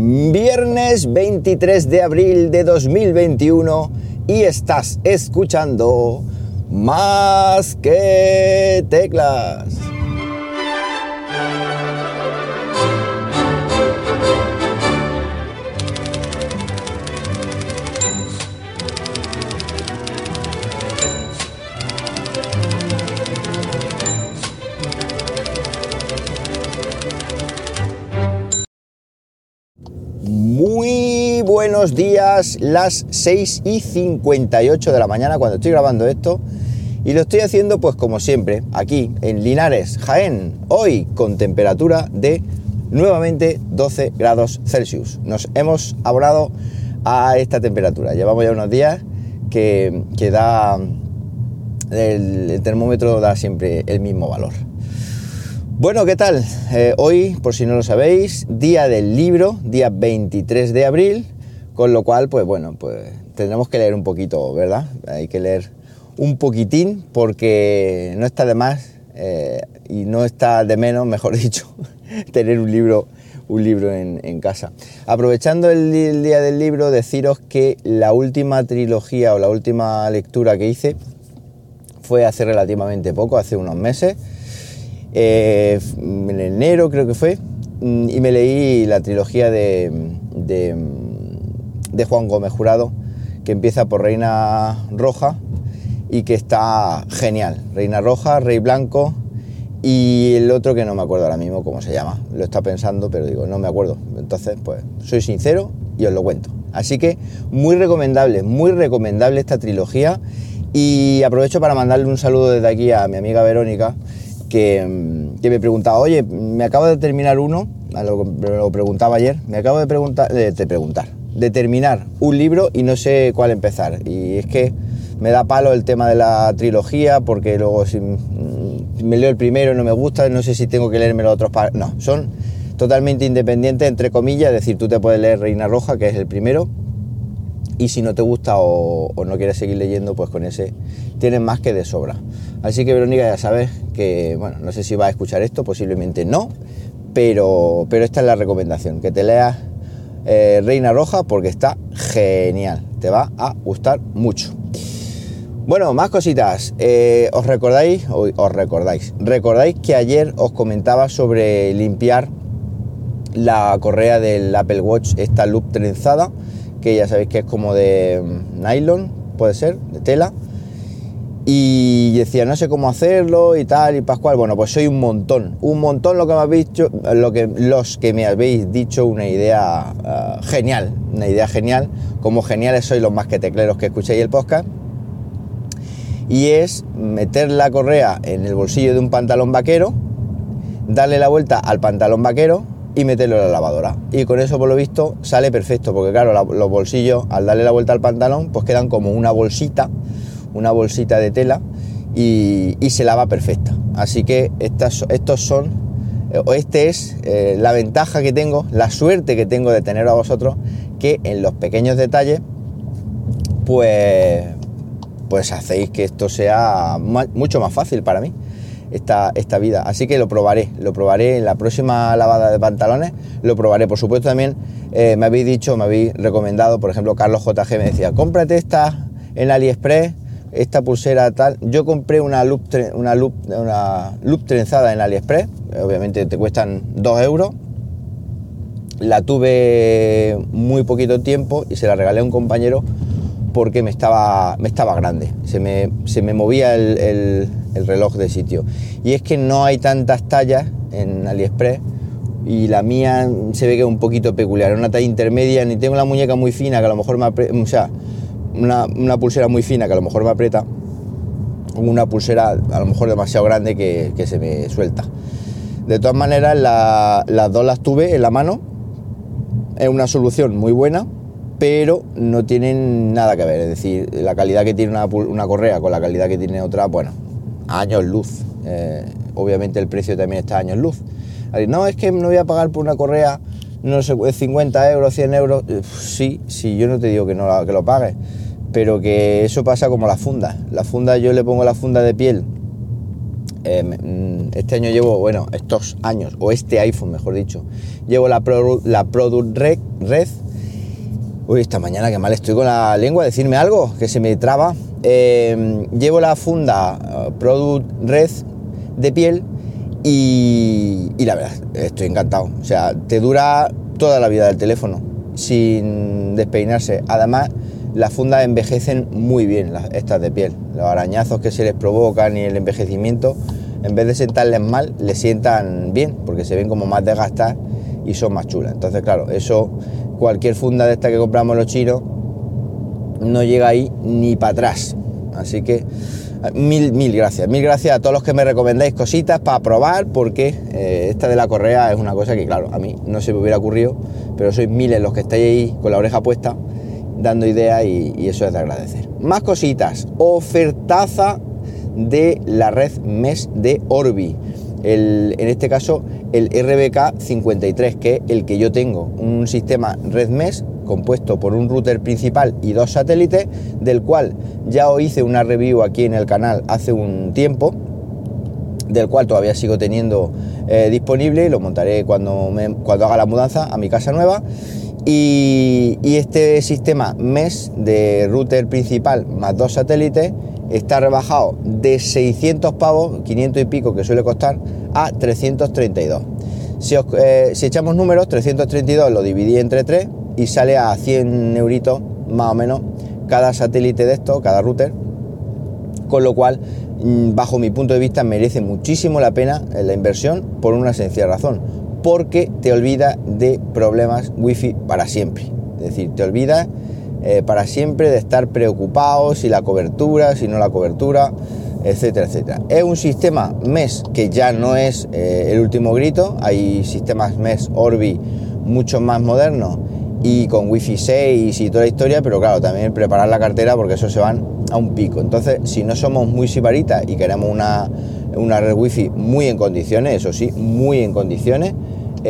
Viernes 23 de abril de 2021 y estás escuchando más que teclas. Buenos días, las 6 y 58 de la mañana cuando estoy grabando esto y lo estoy haciendo pues como siempre, aquí en Linares, Jaén, hoy con temperatura de nuevamente 12 grados Celsius. Nos hemos abonado a esta temperatura, llevamos ya unos días que, que da, el, termómetro da siempre el mismo valor. Bueno, ¿qué tal? Eh, hoy, por si no lo sabéis, día del libro, día 23 de abril, con lo cual, pues bueno, pues tendremos que leer un poquito, ¿verdad? Hay que leer un poquitín porque no está de más eh, y no está de menos, mejor dicho, tener un libro, un libro en, casa. Aprovechando el, día del libro, deciros que la última trilogía o la última lectura que hice fue hace relativamente poco, hace unos meses eh, en enero creo que fue, mm, y me leí la trilogía de, de, Juan Gómez Jurado, que empieza por Reina Roja y que está genial. Reina Roja, Rey Blanco y el otro que no me acuerdo ahora mismo cómo se llama. Lo está pensando, pero digo, no me acuerdo. Entonces, pues soy sincero y os lo cuento. Así que muy recomendable, muy recomendable esta trilogía. Y aprovecho para mandarle un saludo desde aquí a mi amiga Verónica, que, que, me preguntaba, oye, me acabo de terminar uno, lo, lo preguntaba ayer, me acabo de preguntar, de, preguntar, de terminar un libro y no sé cuál empezar. Y es que me da palo el tema de la trilogía, porque luego si me leo el primero y no me gusta, no sé si tengo que leerme los otros. No, son totalmente independientes, entre comillas, es decir, tú te puedes leer Reina Roja, que es el primero, y si no te gusta o, no quieres seguir leyendo, pues con ese tienes más que de sobra. Así que Verónica, ya sabes que, bueno, no sé si va a escuchar esto, posiblemente no, pero, pero esta es la recomendación, que te leas eh, Reina Roja porque está genial, te va a gustar mucho. Bueno, más cositas. Eh, ¿Os recordáis? Os, recordáis. Recordáis que ayer os comentaba sobre limpiar la correa del Apple Watch, esta loop trenzada, que ya sabéis que es como de nylon, puede ser, de tela. Y decía, no sé cómo hacerlo y tal, y Pascual, bueno, pues soy un montón, un montón lo que me habéis dicho, lo que, los que me habéis dicho una idea uh, genial, una idea genial, como geniales sois los más que tecleros que escucháis el podcast, y es meter la correa en el bolsillo de un pantalón vaquero, darle la vuelta al pantalón vaquero y meterlo en la lavadora. Y con eso, por lo visto, sale perfecto, porque claro, la, los bolsillos, al darle la vuelta al pantalón, pues quedan como una bolsita, una bolsita de tela y, y se lava perfecta. Así que estas, estos son, o este es eh, la ventaja que tengo, la suerte que tengo de tener a vosotros, que en los pequeños detalles, pues, pues hacéis que esto sea mucho más fácil para mí. Esta, esta, vida. Así que lo probaré, lo probaré en la próxima lavada de pantalones, lo probaré. Por supuesto también eh, me habéis dicho, me habéis recomendado, por ejemplo, Carlos JG me decía, cómprate esta en AliExpress, esta pulsera tal. Yo compré una loop, una loop, una loop trenzada en AliExpress, obviamente te cuestan 2 euros. La tuve muy poquito tiempo y se la regalé a un compañero porque me estaba, me estaba grande, se me, se me movía el, el, el, reloj de sitio. Y es que no hay tantas tallas en AliExpress y la mía se ve que es un poquito peculiar, una talla intermedia, ni tengo la muñeca muy fina que a lo mejor me o sea, una, pulsera muy fina que a lo mejor me aprieta, una pulsera a lo mejor demasiado grande que, se me suelta. De todas maneras, la, las dos las tuve en la mano, es una solución muy buena, pero no tienen nada que ver. Es decir, la calidad que tiene una, correa con la calidad que tiene otra, bueno, años luz. Eh, obviamente el precio también está años luz. No, es que no voy a pagar por una correa, no sé, 50 euros, 100 euros. Sí, sí, yo no te digo que no que lo pagues, pero que eso pasa como la funda. La funda, yo le pongo la funda de piel Eh, mm, este año llevo, bueno, estos años, o este iPhone, mejor dicho, llevo la, la Product Red, Red. Uy, esta mañana que mal estoy con la lengua, decirme algo, que se me traba. Eh, llevo la funda uh, Product Red de piel y, y la verdad, estoy encantado. O sea, te dura toda la vida del teléfono sin despeinarse. Además, las fundas envejecen muy bien, estas de piel. Los arañazos que se les provocan y el envejecimiento, en vez de sentarles mal, les sientan bien, porque se ven como más desgastadas y son más chulas. Entonces, claro, eso, cualquier funda de esta que compramos los chinos, no llega ahí ni para atrás. Así que mil, mil gracias. Mil gracias a todos los que me recomendáis cositas para probar, porque eh, esta de la correa es una cosa que, claro, a mí no se me hubiera ocurrido, pero sois miles los que estáis ahí con la oreja puesta dando ideas y, eso es de agradecer. Más cositas, ofertaza de la red MES de Orbi. en este caso el RBK 53, que es el que yo tengo, un sistema red MES compuesto por un router principal y dos satélites, del cual ya os hice una review aquí en el canal hace un tiempo, del cual todavía sigo teniendo eh, disponible y lo montaré cuando, cuando haga la mudanza a mi casa nueva. Y, este sistema MES de router principal más dos satélites está rebajado de 600 pavos, 500 y pico que suele costar, a 332. Si, eh, si echamos números, 332 lo dividí entre 3 y sale a 100 euritos más o menos cada satélite de esto, cada router, con lo cual, mm, bajo mi punto de vista, merece muchísimo la pena la inversión por una sencilla razón porque te olvida de problemas wifi para siempre. Es decir, te olvidas eh, para siempre de estar preocupado si la cobertura, si no la cobertura, etcétera, etcétera. Es un sistema MES que ya no es eh, el último grito, hay sistemas MES Orbi mucho más modernos y con Wi-Fi 6 y toda la historia, pero claro, también preparar la cartera porque eso se van a un pico. Entonces, si no somos muy sibaritas y queremos una, una red Wi-Fi muy en condiciones, eso sí, muy en condiciones,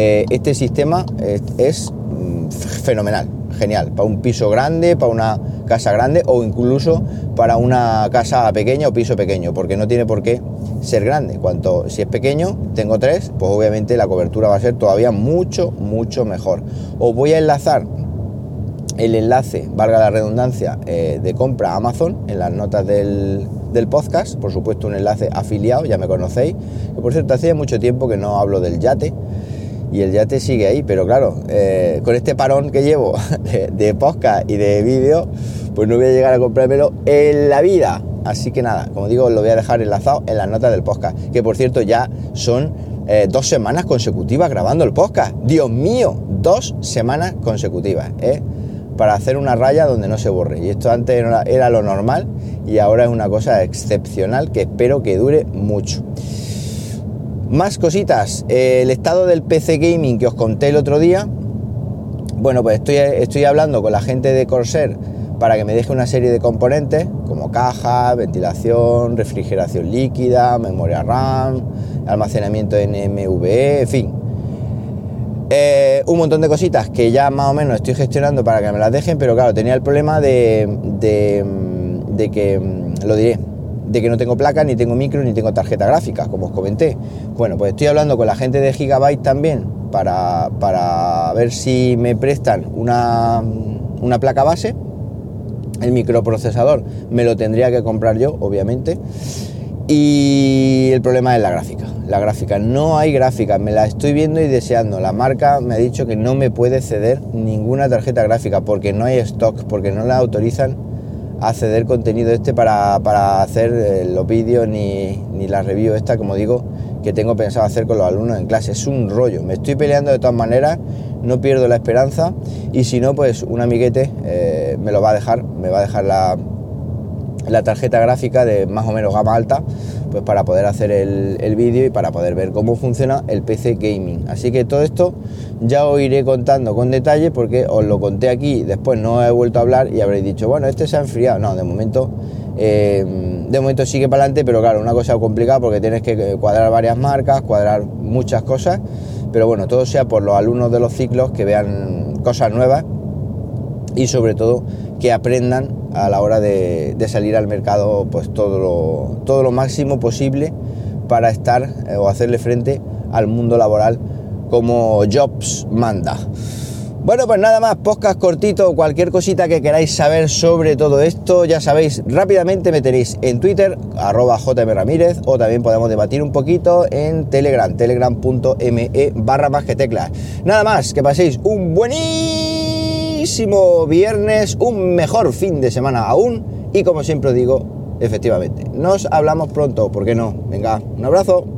eh, este sistema es, mm, fenomenal, genial, para un piso grande, para una casa grande o incluso para una casa pequeña o piso pequeño, porque no tiene por qué ser grande. Cuanto si es pequeño, tengo tres, pues obviamente la cobertura va a ser todavía mucho, mucho mejor. Os voy a enlazar el enlace, valga la redundancia, eh, de compra Amazon en las notas del, del, podcast, por supuesto un enlace afiliado, ya me conocéis, que por cierto hacía mucho tiempo que no hablo del yate, y el yate sigue ahí, pero claro, eh, con este parón que llevo de, podcast y de vídeo, pues no voy a llegar a comprármelo en la vida. Así que nada, como digo, lo voy a dejar enlazado en las notas del podcast, que por cierto ya son eh, dos semanas consecutivas grabando el podcast. Dios mío, dos semanas consecutivas, ¿eh? Para hacer una raya donde no se borre. Y esto antes era lo normal y ahora es una cosa excepcional que espero que dure mucho. Más cositas, el estado del PC Gaming que os conté el otro día. Bueno, pues estoy, estoy hablando con la gente de Corsair para que me deje una serie de componentes como caja, ventilación, refrigeración líquida, memoria RAM, almacenamiento NMVE, en fin. Eh, un montón de cositas que ya más o menos estoy gestionando para que me las dejen, pero claro, tenía el problema de, de, de que, lo diré, de que no tengo placa, ni tengo micro, ni tengo tarjeta gráfica, como os comenté. Bueno, pues estoy hablando con la gente de Gigabyte también para, para ver si me prestan una, una placa base. El microprocesador me lo tendría que comprar yo, obviamente. Y el problema es la gráfica. La gráfica, no hay gráfica, me la estoy viendo y deseando. La marca me ha dicho que no me puede ceder ninguna tarjeta gráfica porque no hay stock, porque no la autorizan acceder contenido este para, hacer eh, los vídeos ni, ni la review esta, como digo, que tengo pensado hacer con los alumnos en clase. Es un rollo, me estoy peleando de todas maneras, no pierdo la esperanza y si no, pues un amiguete eh, me lo va a dejar, me va a dejar la, la tarjeta gráfica de más o menos gama alta, pues para poder hacer el, vídeo y para poder ver cómo funciona el PC Gaming. Así que todo esto ya os iré contando con detalle porque os lo conté aquí, después no he vuelto a hablar y habréis dicho, bueno, este se ha enfriado. No, de momento, eh, de momento sigue para adelante, pero claro, una cosa complicada porque tienes que cuadrar varias marcas, cuadrar muchas cosas, pero bueno, todo sea por los alumnos de los ciclos que vean cosas nuevas y sobre todo que aprendan a la hora de, salir al mercado pues todo lo, todo lo máximo posible para estar eh, o hacerle frente al mundo laboral como Jobs manda. Bueno, pues nada más, podcast cortito, cualquier cosita que queráis saber sobre todo esto, ya sabéis, rápidamente me tenéis en Twitter, arroba jmramírez, o también podemos debatir un poquito en Telegram, telegram.me barra más que teclas. Nada más, que paséis un viernes, un mejor fin de semana aún, y como siempre digo, efectivamente, nos hablamos pronto, ¿por qué no? Venga, un abrazo.